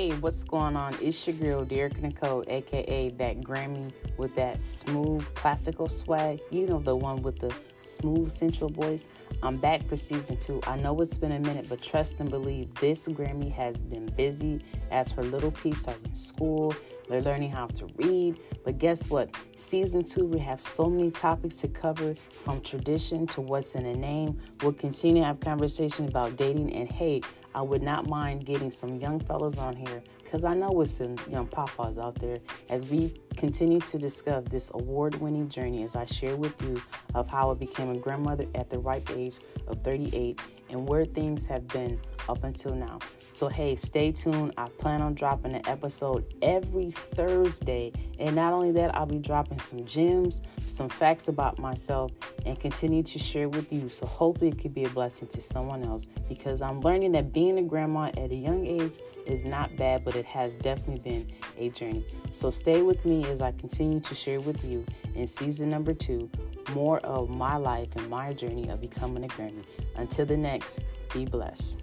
Hey, what's going on? It's your girl, Derek Nicole, aka that Grammy with that smooth classical swag. You know, the one with the smooth central voice. I'm back for season two. I know it's been a minute, but trust and believe this Grammy has been busy as her little peeps are in school. They're learning how to read. But guess what? Season two, we have so many topics to cover from tradition to what's in a name. We'll continue to have conversations about dating. And hey, I would not mind getting some young fellas on here because I know it's some young papas out there. As we continue to discuss this award winning journey as I share with you of how I became a grandmother at the ripe age of 38 and where things have been up until now. So, hey, stay tuned. I plan on dropping an episode every Thursday. And not only that, I'll be dropping some gems, some facts about myself, and continue to share with you. So, hopefully, it could be a blessing to someone else because I'm learning that being a grandma at a young age is not bad, but it has definitely been a journey. So, stay with me as I continue to share with you in season number two more of my life and my journey of becoming a Grammy. Until the next, be blessed.